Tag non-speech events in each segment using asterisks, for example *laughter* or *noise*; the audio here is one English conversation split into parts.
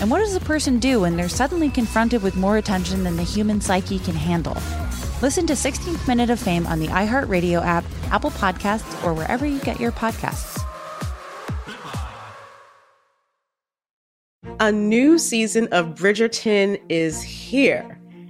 And what does a person do when they're suddenly confronted with more attention than the human psyche can handle? Listen to 16th Minute of Fame on the iHeartRadio app, Apple Podcasts, or wherever you get your podcasts. A new season of Bridgerton is here.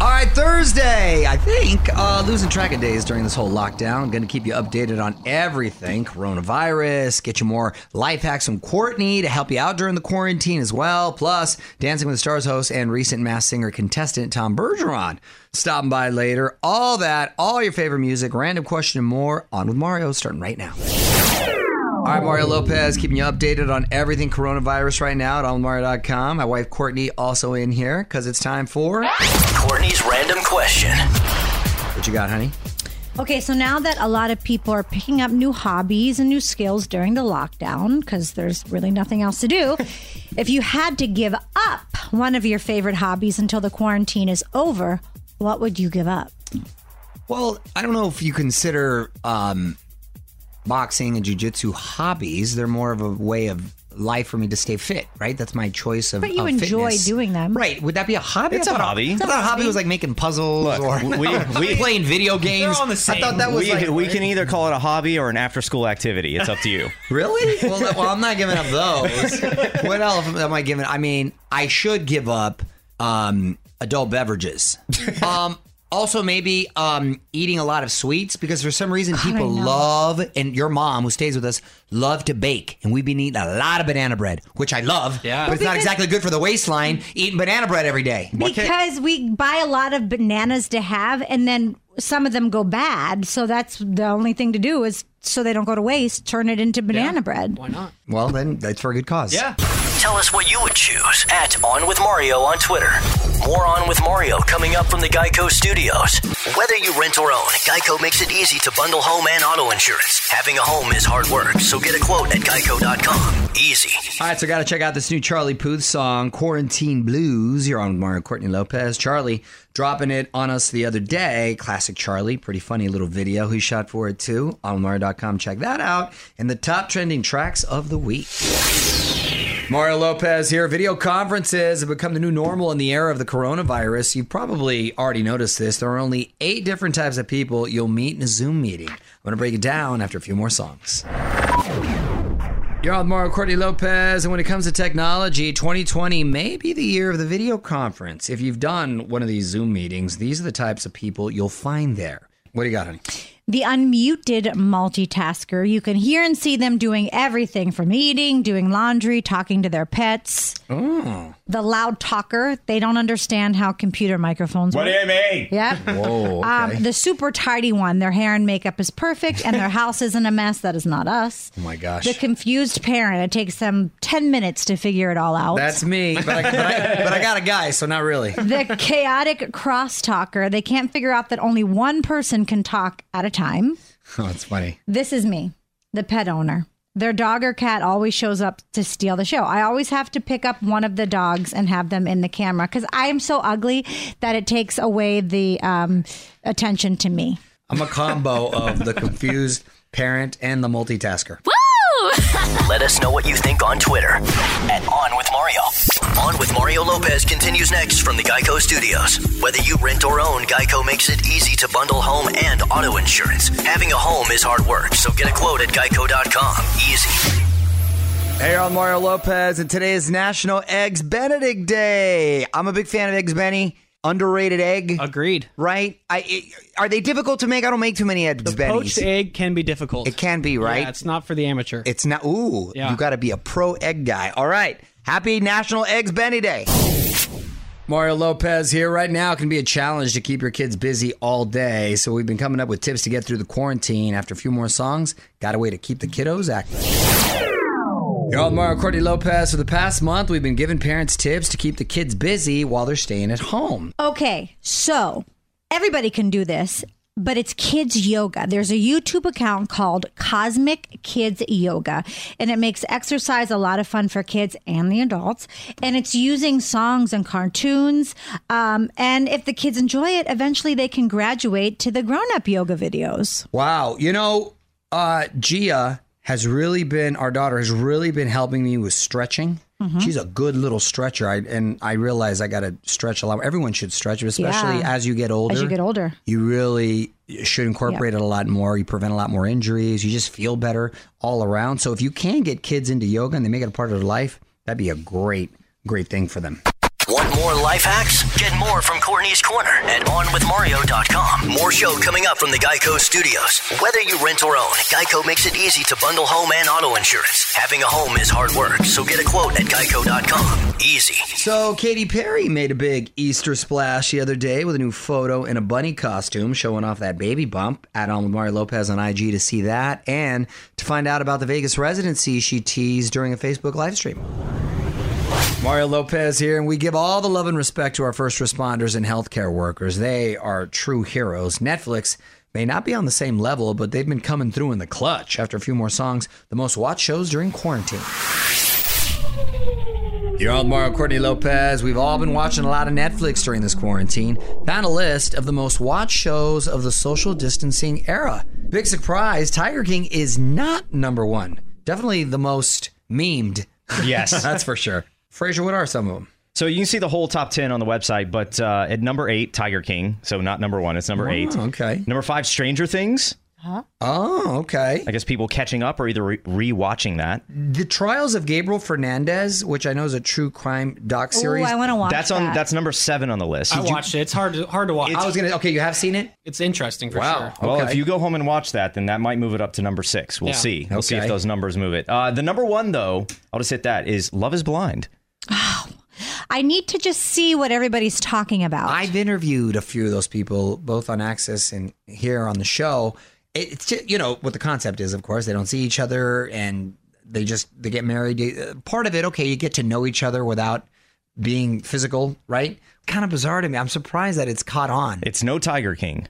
All right, Thursday. I think uh, losing track of days during this whole lockdown. Going to keep you updated on everything coronavirus, get you more life hacks from Courtney to help you out during the quarantine as well. Plus, Dancing with the Stars host and recent Masked Singer contestant Tom Bergeron stopping by later. All that, all your favorite music, random question, and more. On with Mario, starting right now. All right, Mario Lopez, keeping you updated on everything coronavirus right now at onmario.com. My wife Courtney also in here because it's time for Courtney's random question. what you got, honey? Okay, so now that a lot of people are picking up new hobbies and new skills during the lockdown, because there's really nothing else to do, if you had to give up one of your favorite hobbies until the quarantine is over, what would you give up? Well, I don't know if you consider um, boxing and jujitsu hobbies. They're more of a way of life for me to stay fit, right? That's my choice of. But you of enjoy fitness. doing them. right? Would that be a hobby? It's I a thought- hobby. I thought a hobby was like making puzzles Look, or we- we- *laughs* playing video games. They're the same. I thought that was we, like we can either call it a hobby or an after school activity. It's up to you. *laughs* Really? Well, well, I'm not giving up those. what else am I giving? I mean, I should give up um, adult beverages. *laughs* Um, also, maybe um, eating a lot of sweets because for some reason people love, and your mom who stays with us love to bake, and we've been eating a lot of banana bread, which I love. Yeah. but it's not exactly good for the waistline eating banana bread every day. Because we buy a lot of bananas to have, and then some of them go bad. So that's the only thing to do is so they don't go to waste, turn it into banana bread. Why not? Well, then that's for a good cause. Yeah. Tell us what you would choose at On With Mario on Twitter. More On With Mario coming up from the Geico Studios. Whether you rent or own, Geico makes it easy to bundle home and auto insurance. Having a home is hard work, so get a quote at geico.com. Easy. All right, so got to check out this new Charlie Puth song, Quarantine Blues. You're on with Mario Courtney Lopez. Charlie dropping it on us the other day. Classic Charlie. Pretty funny little video he shot for it too. On Mario.com. Check that out. And the top trending tracks of the week. Mario Lopez here. Video conferences have become the new normal in the era of the coronavirus. You've probably already noticed this. There are only eight different types of people you'll meet in a Zoom meeting. I'm going to break it down after a few more songs. You're on Mario Courtney Lopez, and when it comes to technology, 2020 may be the year of the video conference. If you've done one of these Zoom meetings, these are the types of people you'll find there. What do you got, honey? The unmuted multitasker. You can hear and see them doing everything from eating, doing laundry, talking to their pets. Oh, The loud talker. They don't understand how computer microphones work. What do you mean? Yep. whoa, okay. Um, the super tidy one. Their hair and makeup is perfect, and their *laughs* house isn't a mess. That is not us. oh my gosh. The confused parent. It takes them ten minutes to figure it all out. That's me, but I, but, I, but I got a guy, so not really. the chaotic crosstalker. They can't figure out that only one person can talk at a time. *laughs* Oh, it's funny. This is me, the pet owner. Their dog or cat always shows up to steal the show. I always have to pick up one of the dogs and have them in the camera because I am so ugly that it takes away the um, attention to me. I'm a combo of the confused parent and the multitasker. *laughs* Let us know what you think on Twitter at On With Mario. On With Mario Lopez continues next from the Geico Studios. Whether you rent or own, Geico makes it easy to bundle home and auto insurance. Having a home is hard work, so get a quote at geico.com. Easy. Hey, I'm Mario Lopez, and today is National Eggs Benedict Day. I'm a big fan of Eggs Benny. Underrated egg, Agreed. right? I it, are they difficult to make? I don't make too many eggs The Bennies. poached egg can be difficult. It can be, right? Yeah, it's not for the amateur. It's not. Ooh, Yeah. you got to be a pro egg guy. All right. Happy National Eggs Benny Day. Mario Lopez here. Right now can be a challenge to keep your kids busy all day. So we've been coming up with tips to get through the quarantine. After a few more songs, got a way to keep the kiddos active. You're on Mario Courtney Lopez. For the past month, we've been giving parents tips to keep the kids busy while they're staying at home. Okay, so everybody can do this, but it's kids yoga. There's a YouTube account called Cosmic Kids Yoga, and it makes exercise a lot of fun for kids and the adults. And it's using songs and cartoons. Um, and if the kids enjoy it, eventually they can graduate to the grown up yoga videos. Wow. You know, uh, Gia has really been, our daughter has really been helping me with stretching. Mm-hmm. She's a good little stretcher. I, and I realize I got to stretch a lot. Everyone should stretch, especially Yeah. as you get older. As you get older. You really should incorporate it a lot more. You prevent a lot more injuries. You just feel better all around. So if you can get kids into yoga and they make it a part of their life, that'd be a great, great thing for them. Want more life hacks? Get more from Courtney's Corner at OnWithMario.com. More show coming up from the Geico Studios. Whether you rent or own, Geico makes it easy to bundle home and auto insurance. Having a home is hard work, so get a quote at Geico.com. Easy. So Katy Perry made a big Easter splash the other day with a new photo in a bunny costume showing off that baby bump. Add on with Mario Lopez on IG to see that and to find out about the Vegas residency she teased during a Facebook live stream. Mario Lopez here, and we give all the love and respect to our first responders and healthcare workers. They are true heroes. Netflix may not be on the same level, but they've been coming through in the clutch after a few more songs, the most watched shows during quarantine. You're on Mario Courtney Lopez. We've all been watching a lot of Netflix during this quarantine. Found a list of the most watched shows of the social distancing era. Big surprise, Tiger King is not number one. Definitely the most memed. Yes. *laughs* That's for sure. Frazier, what are some of them? So you can see the whole top 10 on the website, but uh, at number eight, Tiger King. So not number one, it's number eight. okay. Number five, Stranger Things. Huh? Oh, okay. I guess people catching up or either re- rewatching that. The Trials of Gabriel Fernandez, which I know is a true crime doc series. Oh, I want to watch That's on. that. That's number seven on the list. I watched it. It's hard to hard to watch. I was gonna. Okay, you have seen it. it's interesting for Wow. sure. Well, Okay. if you go home and watch that, then that might move it up to number six. We'll Yeah. see. We'll see if those numbers move it. Uh, the number one, though, I'll just hit that is Love Is Blind. I need to just see what everybody's talking about. I've interviewed a few of those people, both on Access and here on the show. It's just, you know what the concept is. Of course, they don't see each other, and they just they get married. Uh, Part of it, okay, you get to know each other without being physical, right? Kind of bizarre to me. I'm surprised that it's caught on. It's no Tiger King.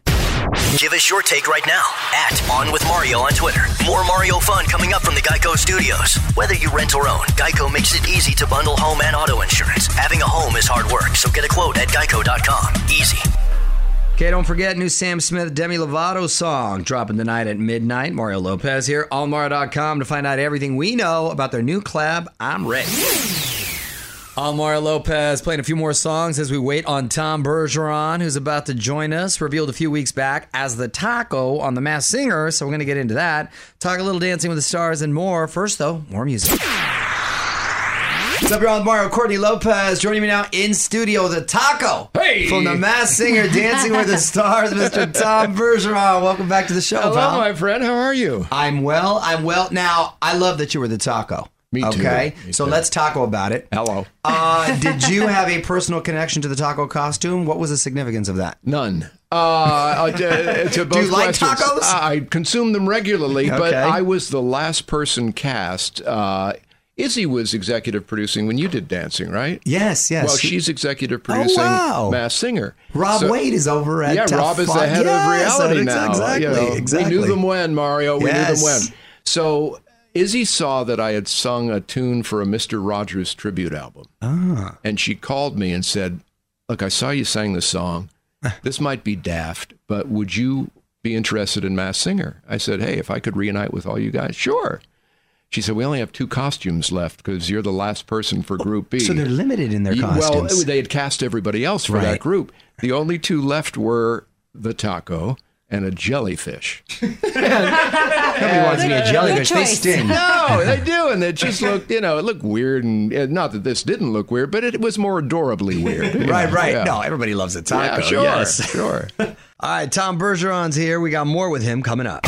Give us your take right now at On With Mario on Twitter. More Mario fun coming up from the Geico Studios. Whether you rent or own, Geico makes it easy to bundle home and auto insurance. Having a home is hard work, so get a quote at Geico.com. Easy. Okay, don't forget new Sam Smith Demi Lovato song dropping tonight at midnight. Mario Lopez here on Mario.com to find out everything we know about their new collab. I'm ready. Mario Lopez playing a few more songs as we wait on Tom Bergeron, who's about to join us. Revealed a few weeks back as the Taco on The Masked Singer, so we're going to get into that. Talk a little Dancing with the Stars and more. First, though, more music. What's up, y'all? Mario Courtney Lopez joining me now in studio, the Taco. Hey! From the Masked Singer, Dancing with the *laughs* Stars, Mr. Tom Bergeron. Welcome back to the show, Hello, pal. my friend. How are you? I'm well. I'm well. Now, I love that you were the Taco. Me too. Okay, Me so too. let's taco about it. Hello. Uh, did you have a personal connection to the taco costume? What was the significance of that? None. Uh, uh, to, *laughs* to both you like questions. tacos? I consume them regularly, but I was the last person cast. Uh, Izzy was executive producing when you did dancing, right? Yes, yes. Well, she's executive producing wow. Masked Singer. Rob So- Wade is over at yeah, Tough Rob is the head Yes, of reality now. Exactly, You know, exactly. We knew them when Mario. We knew them when. So Izzy saw that I had sung a tune for a Mr. Rogers tribute album. Ah. And she called me and said, Look, I saw you sang the song. *laughs* This might be daft, but would you be interested in Masked Singer? I said, Hey, if I could reunite with all you guys, sure. She said, We only have two costumes left because you're the last person for Group B. So they're limited in their costumes. Well, they had cast everybody else for Right. that group. The only two left were the taco and a jellyfish. *laughs* Nobody wants to be a jellyfish. They sting. No, *laughs* they do, and it just looked, you know, it looked weird, and uh, not that this didn't look weird, but it was more adorably weird. Right, know, right. yeah. No, everybody loves a taco. Yeah, sure, yes. sure. *laughs* All right, Tom Bergeron's here. We got more with him coming up.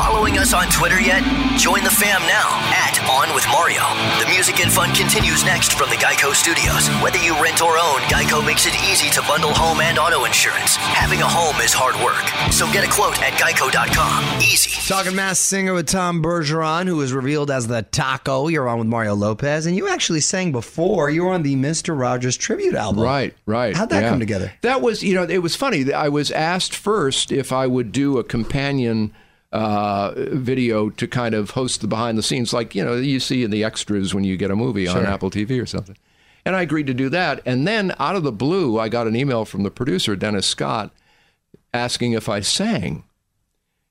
Following us on Twitter yet? Join the fam now at On With Mario. The music and fun continues next from the Geico Studios. Whether you rent or own, Geico makes it easy to bundle home and auto insurance. Having a home is hard work, so get a quote at geico.com. Easy. Talking Masked Singer with Tom Bergeron, who was revealed as the Taco. You're on with Mario Lopez, and you actually sang before. You were on the Mr. Rogers tribute album. Right, right. How'd that yeah. come together? That was, you know, it was funny. I was asked first if I would do a companion uh, video to kind of host the behind the scenes, like, you know, you see in the extras when you get a movie on Apple TV or something. And I agreed to do that. And then out of the blue, I got an email from the producer, Dennis Scott, asking if I sang.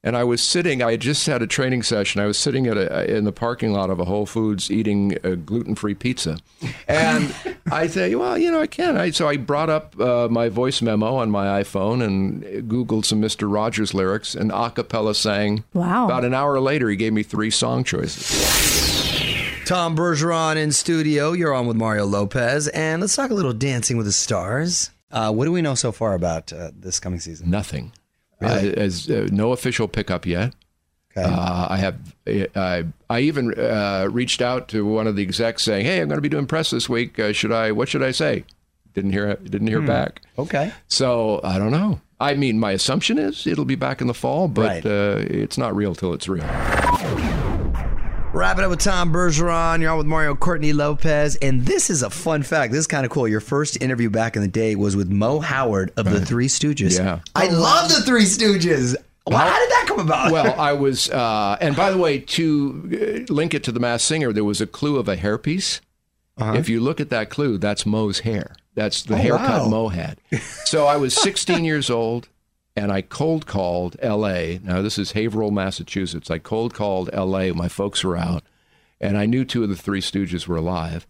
And I was sitting, I had just had a training session. I was sitting at a, in the parking lot of a Whole Foods eating a gluten free pizza. And *laughs* I say, well, you know, I can. I, so I brought up uh, my voice memo on my iPhone and Googled some Mr. Rogers lyrics and a cappella sang. Wow. About an hour later, he gave me three song choices. Tom Bergeron in studio. You're on with Mario Lopez, and let's talk a little Dancing with the Stars. Uh, what do we know so far about uh, this coming season? Nothing. Really? Uh, as, uh, no official pickup yet. Okay. Uh, I have. I, I even uh, reached out to one of the execs saying, "Hey, I'm going to be doing press this week. Uh, should I? What should I say?" Didn't hear. Didn't hear back. Okay. So I don't know. I mean, my assumption is it'll be back in the fall, but Right. uh, it's not real till it's real. Wrap it up with Tom Bergeron. You're on with Mario Courtney Lopez. And this is a fun fact. This is kind of cool. Your first interview back in the day was with Moe Howard of the Three Stooges. Yeah. I love the Three Stooges. Wow, how did that come about? well, I *laughs* was, uh, and by the way, to uh, link it to the Masked Singer, there was a clue of a hairpiece. If you look at that clue, that's Moe's hair. That's the Uh-huh. Oh, haircut wow. Moe had. So I was 16 years old, and I cold called L.A. Now this is Haverhill, Massachusetts. I cold called L.A. My folks were out, and I knew two of the Three Stooges were alive.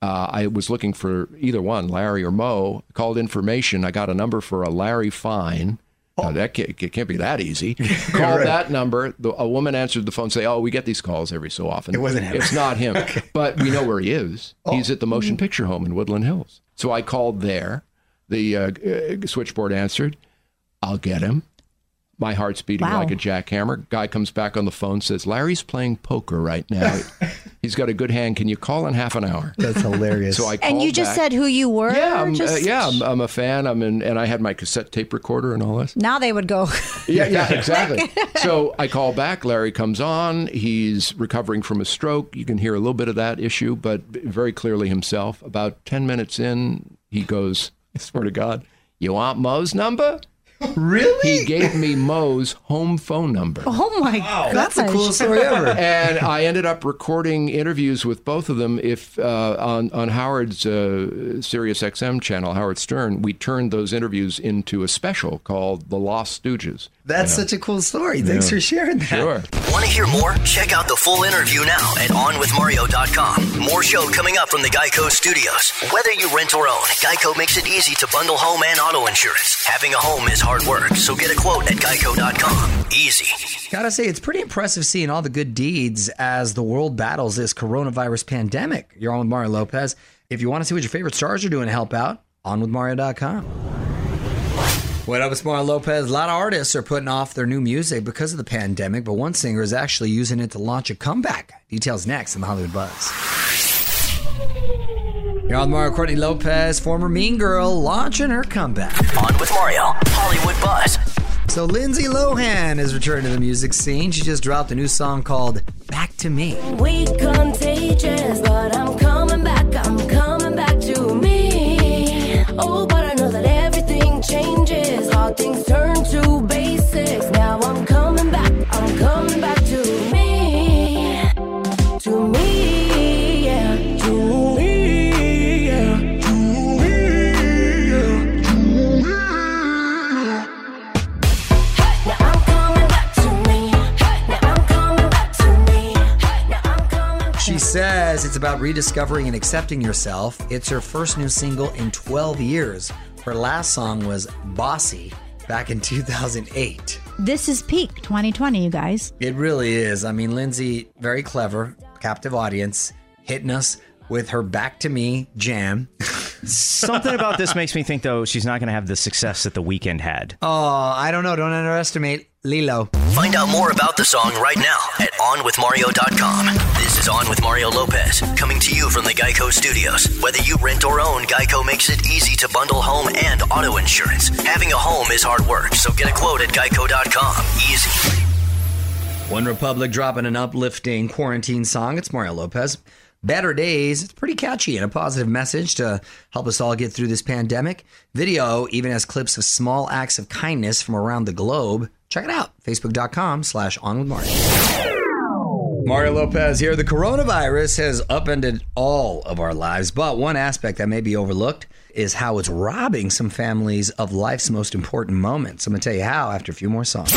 Uh, I was looking for either one, Larry or Moe. Called information. I got a number for a Larry Fine. Now, that can't, it can't be that easy. *laughs* Called that number. The, a woman answered the phone. Say, "Oh, we get these calls every so often. It wasn't him. It's not him, *laughs* but we know where he is. *laughs* He's at the Motion Picture Home in Woodland Hills. So I called there. The uh, uh, switchboard answered. I'll get him. My heart's beating Wow. like a jackhammer. Guy comes back on the phone, says, Larry's playing poker right now. *laughs* He's got a good hand. Can you call in half an hour? That's hilarious. So I And you just back. said who you were? Yeah, I'm, uh, yeah, I'm, I'm a fan. I'm in, and I had my cassette tape recorder and all this. Now they would go. Yeah, yeah, *laughs* exactly. *laughs* so I call back. Larry comes on. He's recovering from a stroke. You can hear a little bit of that issue, but very clearly himself. About 10 minutes in, he goes, I swear to God, you want Moe's number? Really? He gave me Moe's home phone number. oh my god. That's the coolest story ever. and I ended up recording interviews with both of them. If uh, on on Howard's uh, Sirius XM channel, Howard Stern, we turned those interviews into a special called "The Lost Stooges." That's such a cool story. Thanks for sharing that. Sure. Want to hear more? Check out the full interview now at OnWithMario.com. More show coming up from the Geico Studios. Whether you rent or own, Geico makes it easy to bundle home and auto insurance. Having a home is hard work, so get a quote at Geico.com. Easy. Gotta say, it's pretty impressive seeing all the good deeds as the world battles this coronavirus pandemic. You're on with Mario Lopez. If you want to see what your favorite stars are doing to help out, onwithmario.com. What up, it's Mario Lopez. A lot of artists are putting off their new music because of the pandemic, but one singer is actually using it to launch a comeback. Details next in the Hollywood Buzz. You're on with Mario Courtney Lopez, former Mean Girl, launching her comeback. On with Mario, Hollywood Buzz. So Lindsay Lohan is returning to the music scene. She just dropped a new song called Back to Me. We contagious, but I'm coming back. About rediscovering and accepting yourself. It's her first new single in 12 years. Her last song was Bossy back in *laughs* 2008. This is peak 2020, you guys. It really is. I mean, Lindsay, very clever, captive audience, hitting us with her Back to Me jam. *laughs* Something about this makes me think, though, she's not going to have the success that the Weeknd had. Oh, I don't know. Don't underestimate Lilo. Find out more about the song right now at OnWithMario.com. This is On with Mario Lopez, coming to you from the Geico Studios. Whether you rent or own, Geico makes it easy to bundle home and auto insurance. Having a home is hard work, so get a quote at Geico.com. Easy. OneRepublic dropping an uplifting quarantine song. It's Mario Lopez. Better Days. It's pretty catchy and a positive message to help us all get through this pandemic. Video even has clips of small acts of kindness from around the globe. Check it out. Facebook.com slash on with Mario. Mario Lopez here. The coronavirus has upended all of our lives, but one aspect that may be overlooked is how it's robbing some families of life's most important moments. I'm going to tell you how after a few more songs.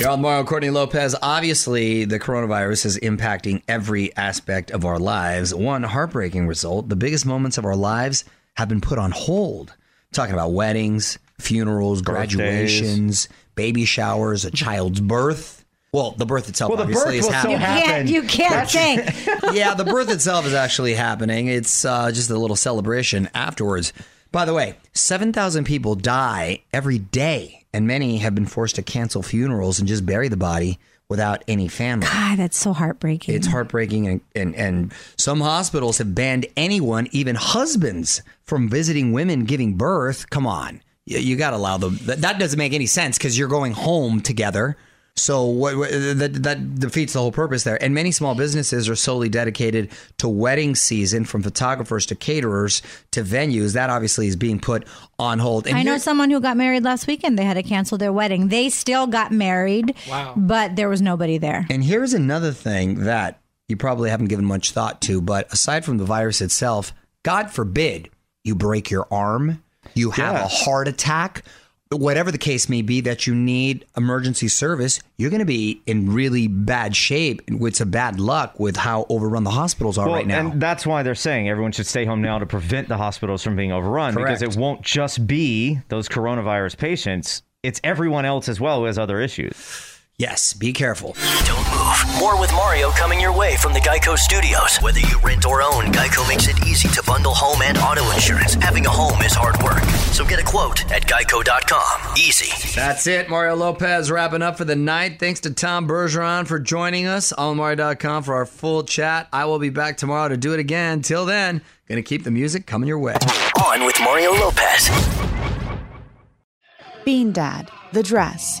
You're on Mario Courtney Lopez. Obviously, the coronavirus is impacting every aspect of our lives. One heartbreaking result the biggest moments of our lives have been put on hold. talking about weddings, funerals, graduations, baby showers, a child's birth. Well, the birth itself Well, the obviously birth is happening. You can't, you can't think. *laughs* yeah, the birth itself is actually happening. It's uh, just a little celebration afterwards. By the way, 7,000 people die every day, and many have been forced to cancel funerals and just bury the body without any family. God, that's so heartbreaking. It's heartbreaking, and, and, and some hospitals have banned anyone, even husbands, from visiting women giving birth. Come on. You, you got to allow them. That, that doesn't make any sense because you're going home together. So what, what that, that defeats the whole purpose there. And many small businesses are solely dedicated to wedding season, from photographers to caterers to venues. That obviously is being put on hold. And I know someone who got married last weekend. They had to cancel their wedding. They still got married. Wow. But there was nobody there. And here's another thing that you probably haven't given much thought to, but aside from the virus itself, God forbid you break your arm, you have Yeah. a heart attack, whatever the case may be that you need emergency service, you're going to be in really bad shape. It's a bad luck with how overrun the hospitals are Well, right now. And that's why they're saying everyone should stay home now to prevent the hospitals from being overrun Correct. because it won't just be those coronavirus patients, it's everyone else as well who has other issues. Yes, be careful. Don't move. More with Mario coming your way from the Geico Studios. Whether you rent or own, Geico makes it easy to bundle home and auto insurance. Having a home is hard work, so get a quote at Geico.com. Easy. That's it. Mario Lopez wrapping up for the night. Thanks to Tom Bergeron for joining us on Mario.com for our full chat. I will be back tomorrow to do it again. Till then, gonna keep the music coming your way. On with Mario Lopez. Bean Dad, The Dress,